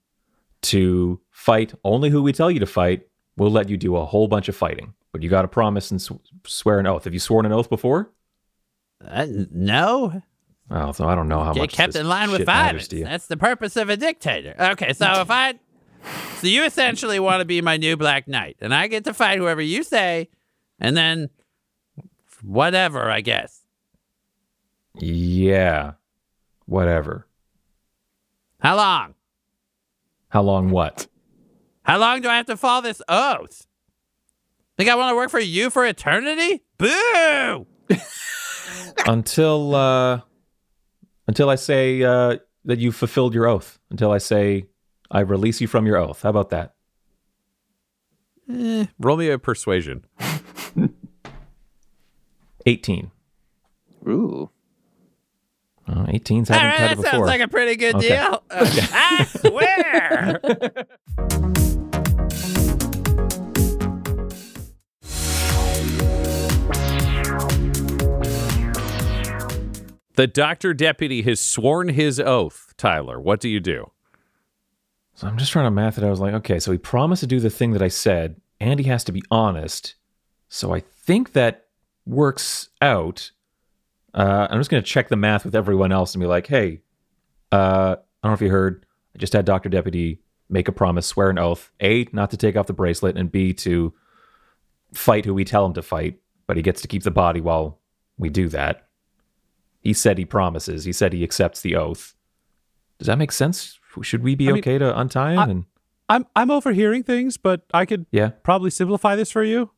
to fight only who we tell you to fight, we'll let you do a whole bunch of fighting. But you got to promise and s- swear an oath. Have you sworn an oath before? Uh, no, Oh, so I don't know how get much kept in line with violence. That's the purpose of a dictator. Okay, so if I, so you essentially want to be my new Black Knight, and I get to fight whoever you say, and then whatever, I guess. Yeah. Whatever. How long? How long what? How long do I have to follow this oath? Think I want to work for you for eternity? Boo! *laughs* until uh until I say uh that you've fulfilled your oath. Until I say I release you from your oath. How about that? Eh, roll me a persuasion. *laughs* 18. Ooh. Oh, 18's All hadn't right, cut that it before. sounds like a pretty good Okay. deal. *laughs* Uh, I swear. The doctor deputy has sworn his oath. Tyler, what do you do? So I'm just trying to math it. I was like, okay, so he promised to do the thing that I said, and he has to be honest. So I think that works out. Uh, I'm just going to check the math with everyone else and be like, hey, uh, I don't know if you heard. I just had Dr. Deputy make a promise, swear an oath. A, not to take off the bracelet, and B, to fight who we tell him to fight, but he gets to keep the body while we do that. He said he promises. He said he accepts the oath. Does that make sense? Should we be I mean, okay to untie him? I- and I'm I'm overhearing things, but I could yeah, probably simplify this for you.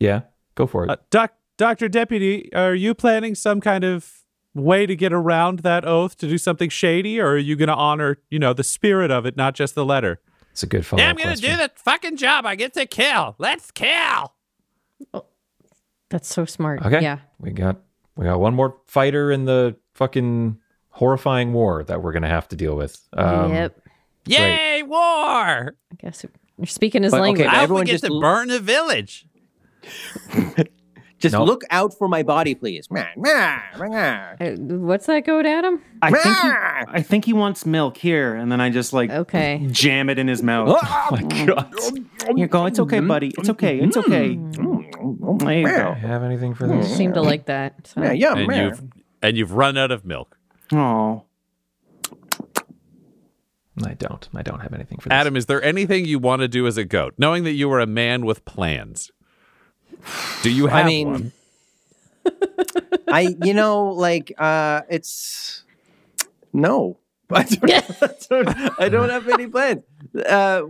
yeah, go for it. Uh, doc, Doctor Deputy, are you planning some kind of way to get around that oath to do something shady, or are you going to honor, you know, the spirit of it, not just the letter? it's a good follow yeah, I'm going to do the fucking job. I get to kill. Let's kill. That's so smart. Okay. Yeah. We got we got one more fighter in the fucking horrifying war that we're gonna have to deal with. Um, yep. Yay, war! I guess you're speaking his But, okay, language. but I hope everyone get just to l- burn the village. *laughs* Just Nope. look out for my body, please. Uh, what's that goat, Adam? I think he, I think he wants milk here, and then I just like Okay. jam it in his mouth. *laughs* Oh my God. Here, go. It's okay, buddy. It's okay. It's okay. Mm. There you go. have anything for You this? seem to like that. so. Yeah, yeah, and meh. you've and you've run out of milk. Oh, I don't. I don't have anything for this. Adam, is there anything you want to do as a goat, knowing that you are a man with plans? Do you have I mean, one? I, you know, like, uh, it's no. *laughs* I don't, I don't, I don't have any plans. Uh,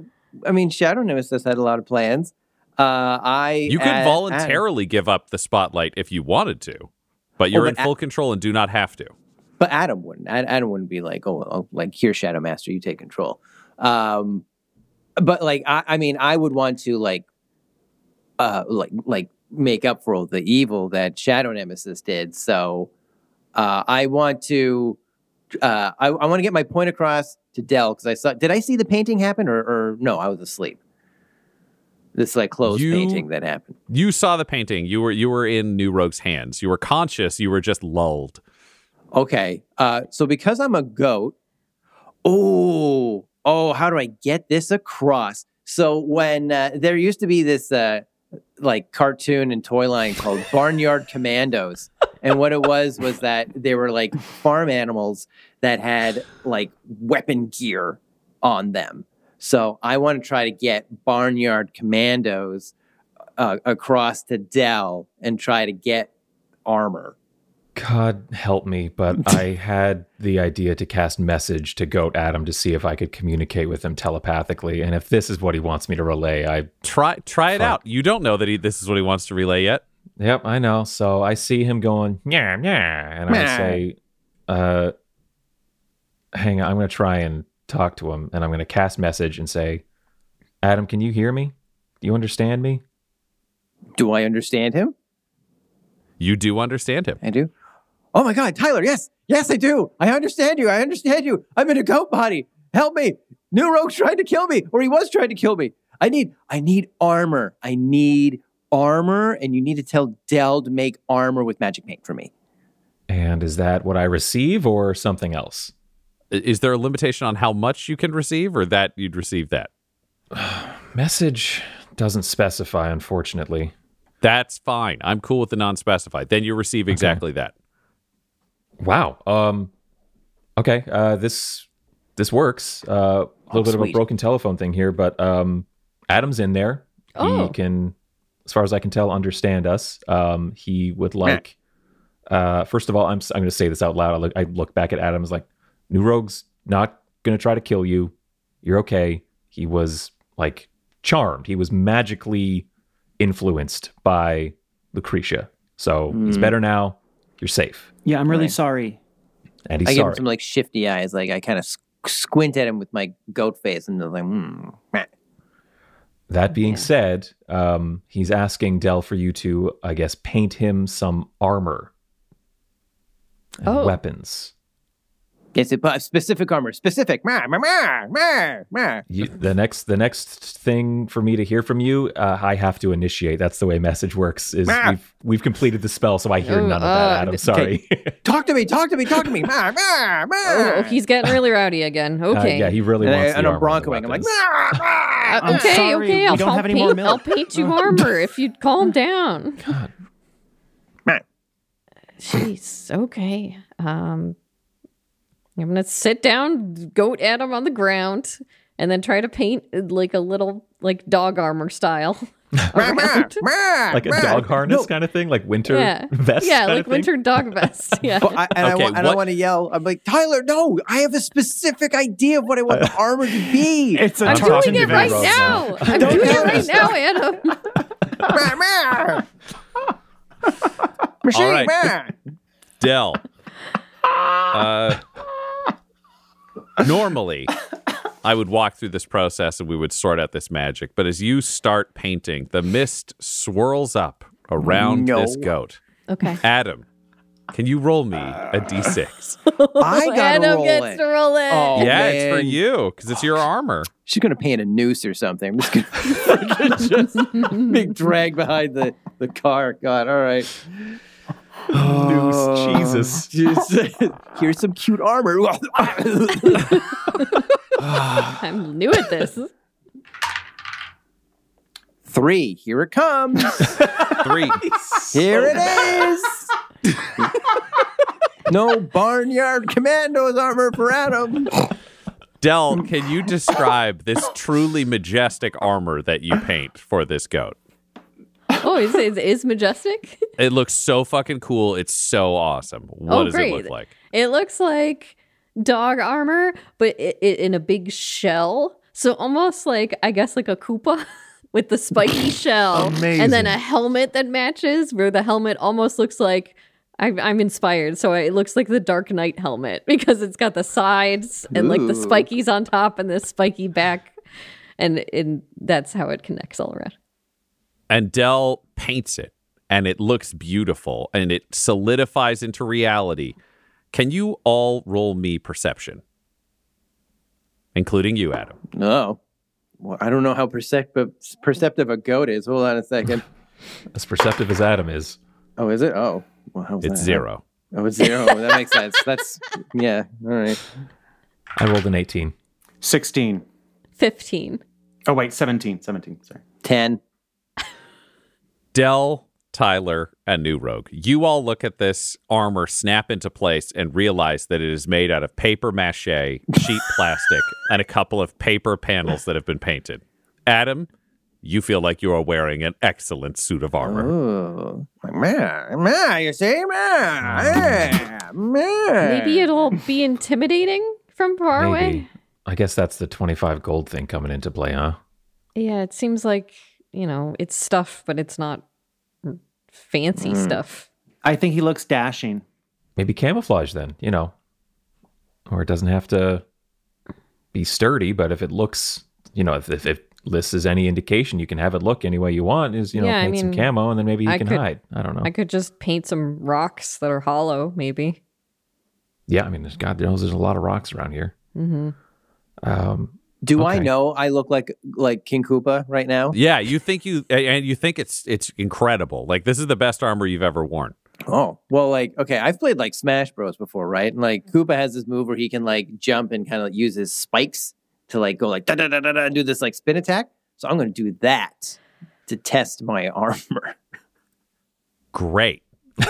I mean, Shadow Nemesis had a lot of plans. Uh, I You could voluntarily give up the spotlight if you wanted to, but you're but in a- full control and do not have to. But Adam wouldn't. Adam wouldn't be like, oh, oh like here, Shadow Master, you take control. Um, but like, I, I mean, I would want to like, uh, like, like make up for all the evil that Shadow Nemesis did. So, uh, I want to, uh, I, I want to get my point across to Del because I saw. Did I see the painting happen or, or no? I was asleep. This like closed You- painting that happened. You saw the painting. You were you were in New Rogue's hands. You were conscious. You were just lulled. Okay. Uh, so because I'm a goat, oh, oh, how do I get this across? So when uh, there used to be this uh, like cartoon and toy line called *laughs* Barnyard Commandos, and what it was was that they were like farm animals that had like weapon gear on them. So I want to try to get Barnyard Commandos uh, across to Del and try to get armor. God help me, but *laughs* I had the idea to cast message to Goat Adam to see if I could communicate with him telepathically, and if this is what he wants me to relay, I Try try it Fuck. out. You don't know that he, this is what he wants to relay yet. Yep, I know. So I see him going, yeah, yeah, and I Meh. say, uh, hang on, I'm going to try and talk to him, and I'm going to cast message and say, Adam, can you hear me? Do you understand me? Do I understand him? You do understand him. I do. Oh my God, Tyler, yes, yes, I do. I understand you. I understand you. I'm in a goat body. Help me. New Rogue's trying to kill me, or he was trying to kill me. I need, I need armor. I need armor, and you need to tell Del to make armor with magic paint for me. And is that what I receive or something else? Is there a limitation on how much you can receive, or that you'd receive that? *sighs* Message doesn't specify, unfortunately. That's fine. I'm cool with the non-specified. Then you receive exactly that. Wow. Um. Okay. Uh. This this works. Uh. A little Oh, bit of a broken telephone thing here, but um, Adam's in there. Oh. He can, as far as I can tell, understand us. Um. He would like. Uh. First of all, I'm I'm going to say this out loud. I look, I look back at Adam. Is like, New Rogue's not going to try to kill you. You're okay. He was like charmed. He was magically influenced by Lucretia. So he's Mm. better now. You're safe. Yeah. I'm really Right. sorry. And he's I give sorry. him some like shifty eyes. Like I kind of squint at him with my goat face, and they're like, hmm. That being said, um, he's asking Del for you to, I guess, paint him some armor and Oh. weapons. It's a specific armor. Specific. Meh, meh, meh, meh, meh. You, the next, the next thing for me to hear from you, uh, I have to initiate. That's the way message works. Is we've we've completed the spell, so I hear Oh, none of that. uh, Adam, okay. sorry. *laughs* Talk to me. Talk to me. Talk to me. Meh, meh, meh. Oh, he's getting really rowdy again. Uh, Okay. yeah, he really and, wants. I, and I'm armor broncoing. I'm like, weapons. meh, meh, Uh, I'm okay, sorry, okay. we I'll, don't I'll have any paint, more I'll paint you armor if you'd calm down. God. Jeez. Okay. Um, I'm gonna sit down, goat Adam on the ground, and then try to paint like a little like dog armor style. *laughs* *laughs* Like a dog harness No. kind of thing, like winter yeah. vest. Yeah, kind like of thing? winter dog vest. *laughs* Yeah. But I, and, Okay, I, wa- and I what- want to yell. I'm like, Tyler, no, I have a specific idea of what I want the armor to be. It's a I'm tartan doing it right vest. now. I'm Don't doing it right now, Adam. Machine All right. man. Del. Uh, normally, I would walk through this process and we would sort out this magic. But as you start painting, the mist swirls up around No. this goat. Okay. Adam, can you roll me a uh. d6? *laughs* I gotta Adam roll gets it. to roll it. Oh, yeah, it's for you because it's your armor. She's gonna paint a noose or something. I'm just gonna freaking *laughs* *laughs* just big drag behind the, the car. God, all right. Oh, Jesus. *laughs* here's some cute armor. *laughs* I'm new at this. Three. Here it comes. Three. *laughs* Here it is. no barnyard commandos armor for Adam. Del, can you describe this truly majestic armor that you paint for this goat? Oh, is it is majestic? *laughs* It looks so fucking cool. It's so awesome. What Oh, does it look like? It looks like dog armor, but it, it, in a big shell. So almost like I guess like a Koopa *laughs* with the spiky *laughs* shell, and then a helmet that matches, where the helmet almost looks like. I'm, I'm inspired, so it looks like the Dark Knight helmet because it's got the sides and like the spikies on top and the spiky back, and and that's how it connects all around. And Del paints it and it looks beautiful and it solidifies into reality. Can you all roll me perception? Including you, Adam. No. Well, I don't know how perceptive perceptive a goat is. Hold on a second. *laughs* As perceptive as Adam is. Oh, is it? Oh, well, how's It's that? zero. Oh, it's zero. that makes sense. That's yeah. All right. I rolled an 18. 16. Fifteen. Oh, wait, 17. 17. Sorry. Ten. Del, Tyler, and New Rogue. You all look at this armor snap into place and realize that it is made out of paper mache, cheap *laughs* plastic, and a couple of paper panels that have been painted. Adam, you feel like you are wearing an excellent suit of armor. Oh, man, man, you see, man, man. Maybe it'll be intimidating from far away. I guess that's the 25 gold thing coming into play, huh? Yeah, it seems like, you know, it's stuff, but it's not fancy stuff. I think he looks dashing. Maybe camouflage then, you know. Or it doesn't have to be sturdy, but if it looks, you know, if, if, if this is any indication, you can have it look any way you want, is, you know, Yeah, I paint some camo and then maybe you I can could- hide. I don't know. I could just paint some rocks that are hollow, maybe. yeah, I mean, there's God knows there's a lot of rocks around here. hmm Um, Do I know I look like like King Koopa right now? Yeah, you think you and you think it's it's incredible. Like this is the best armor you've ever worn. Oh, well, like, okay, I've played like Smash Bros before, right? And like Koopa has this move where he can like jump and kind of use his spikes to like go like da da da da da and do this like spin attack. So I'm going to do that to test my *laughs* armor. Great. *laughs*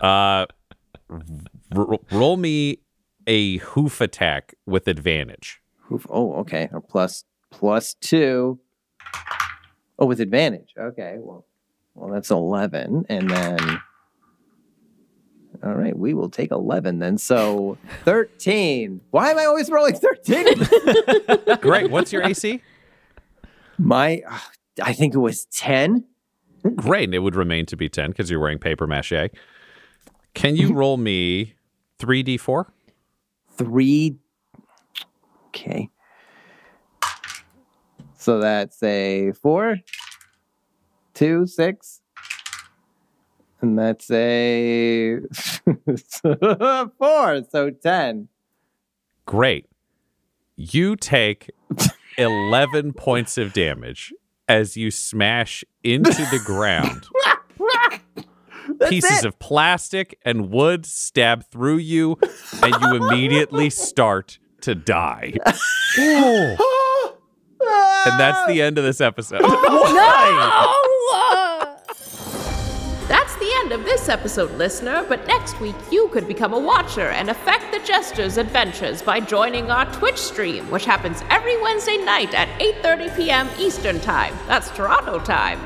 uh, r- roll me a hoof attack with advantage. Oh, okay. A plus plus two. Oh, with advantage. Okay. Well, well, that's eleven, and then. All right, we will take eleven then. So *laughs* thirteen. Why am I always rolling thirteen? *laughs* Great. What's your AC? my, I think it was ten. Great. And it would remain to be 10 because you're wearing paper mache. Can you *laughs* roll me 3d4? Three. Okay. So that's a four, two, six, and that's a *laughs* four. So ten. Great. You take 11 *laughs* points of damage as you smash into the ground. *laughs* Pieces it. of plastic and wood stab through you, and you immediately start to die. *laughs* And that's the end of this episode. *laughs* No! That's the end end of this episode, listener, but next week you could become a watcher and affect the Jester's adventures by joining our Twitch stream, which happens every Wednesday night at 8:30 p.m. Eastern Time. That's Toronto time.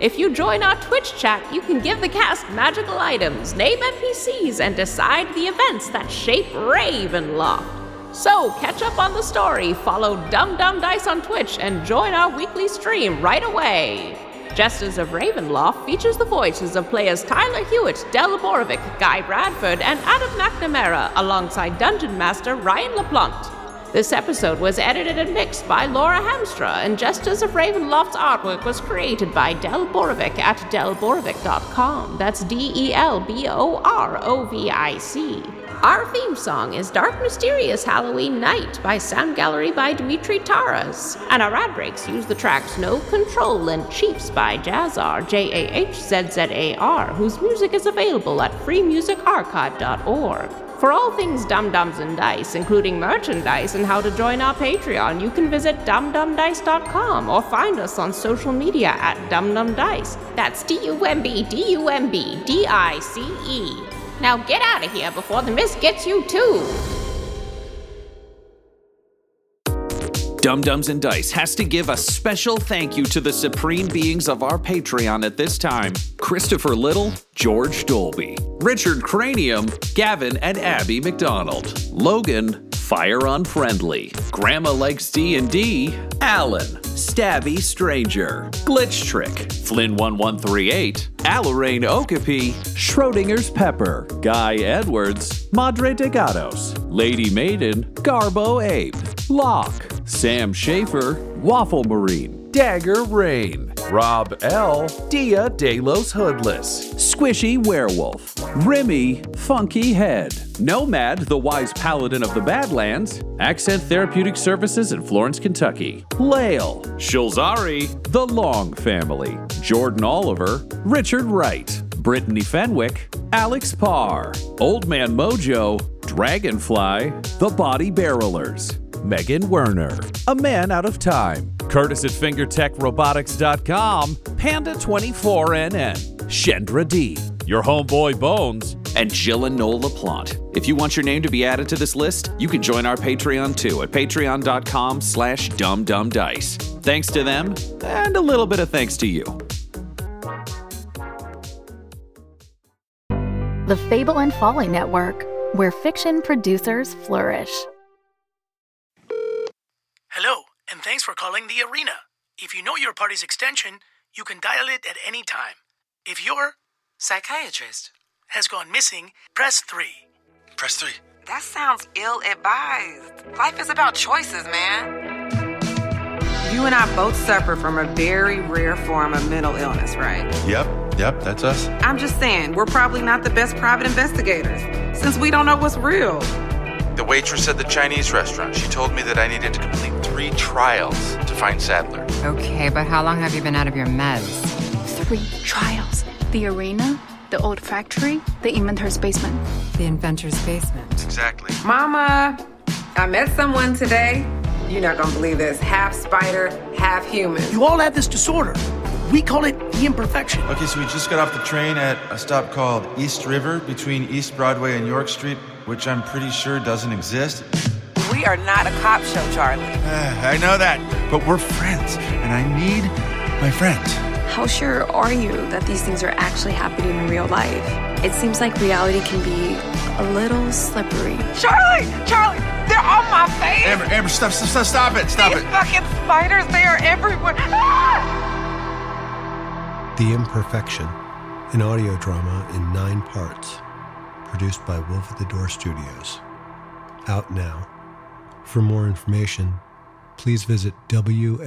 If you join our Twitch chat, you can give the cast magical items, name NPCs, and decide the events that shape Ravenloft. So, catch up on the story, follow Dumb Dumb Dice on Twitch, and join our weekly stream right away. Jesters of Ravenloft features the voices of players Tyler Hewitt, Del Borovic, Guy Bradford, and Adam McNamara, alongside Dungeon Master Ryan LaPlante. This episode was edited and mixed by Laura Hamstra, and Jesters of Ravenloft's artwork was created by Del Borovic at delborovic.com. That's D E L B O R O V I C. Our theme song is Dark Mysterious Halloween Night by Sound Gallery by Dimitri Taras. And our ad breaks use the tracks No Control and Chiefs by Jahzzar, J A H Z Z A R, whose music is available at freemusicarchive.org. For all things Dumb-Dumbs and Dice, including merchandise and how to join our Patreon, you can visit dumbdumbdice.com or find us on social media at dumdumdice. That's D U M B D U M B D I C E. Now get out of here before the mist gets you too. Dumb-Dumbs and Dice has to give a special thank you to the supreme beings of our Patreon at this time Christopher Little, George Dolby, Richard Cranium, Gavin and Abby McDonald, Logan, Fire Unfriendly, Grandma Likes D&D, Alan, Stabby Stranger, Glitch Trick, Flynn1138, Alarain Okapi, Schrodinger's Pepper, Guy Edwards, Madre de Gatos, Lady Maiden, Garbo Ape, Locke, Sam Schaefer, Waffle Marine, Dagger Rain, Rob L, Dia De Los Hoodless, Squishy Werewolf, Remy Funky Head, Nomad, the wise paladin of the Badlands, Accent Therapeutic Services in Florence, Kentucky, Lael, Shulzari, The Long Family, Jordan Oliver, Richard Wright, Brittany Fenwick, Alex Parr, Old Man Mojo, Dragonfly, The Body Barrelers, Megan Werner, A Man Out of Time, Curtis at FingerTechRobotics.com, Panda24NN, Shendra D, Your Homeboy Bones, and Jill and Noel LaPlante. If you want your name to be added to this list, you can join our Patreon too at patreon.com slash dumbdumbdice. Thanks to them, and a little bit of thanks to you. The Fable and Folly Network, where fiction producers flourish. Hello, and thanks for calling the arena. If you know your party's extension, you can dial it at any time. If your psychiatrist has gone missing, press 3. Press 3. That sounds ill advised. Life is about choices, man. You and I both suffer from a very rare form of mental illness, right? Yep, yep, that's us. I'm just saying, we're probably not the best private investigators since we don't know what's real. The waitress at the Chinese restaurant, she told me that I needed to complete three trials to find Sadler. Okay, but how long have you been out of your meds? Three trials. The arena, the old factory, the inventor's basement. The inventor's basement. Exactly. Mama, I met someone today. You're not gonna believe this. Half spider, half human. You all have this disorder. We call it the imperfection. Okay, so we just got off the train at a stop called East River between East Broadway and York Street, which I'm pretty sure doesn't exist. We are not a cop show, Charlie. *sighs* I know that, but we're friends, and I need my friends. How sure are you that these things are actually happening in real life? It seems like reality can be a little slippery. Charlie! Charlie! They're on my face! Amber, Amber, stop, stop, stop it, stop These it. fucking spiders, they are everywhere. Ah! The Imperfection, an audio drama in nine parts, produced by Wolf at the Door Studios. Out now. For more information, please visit WLFDR.com.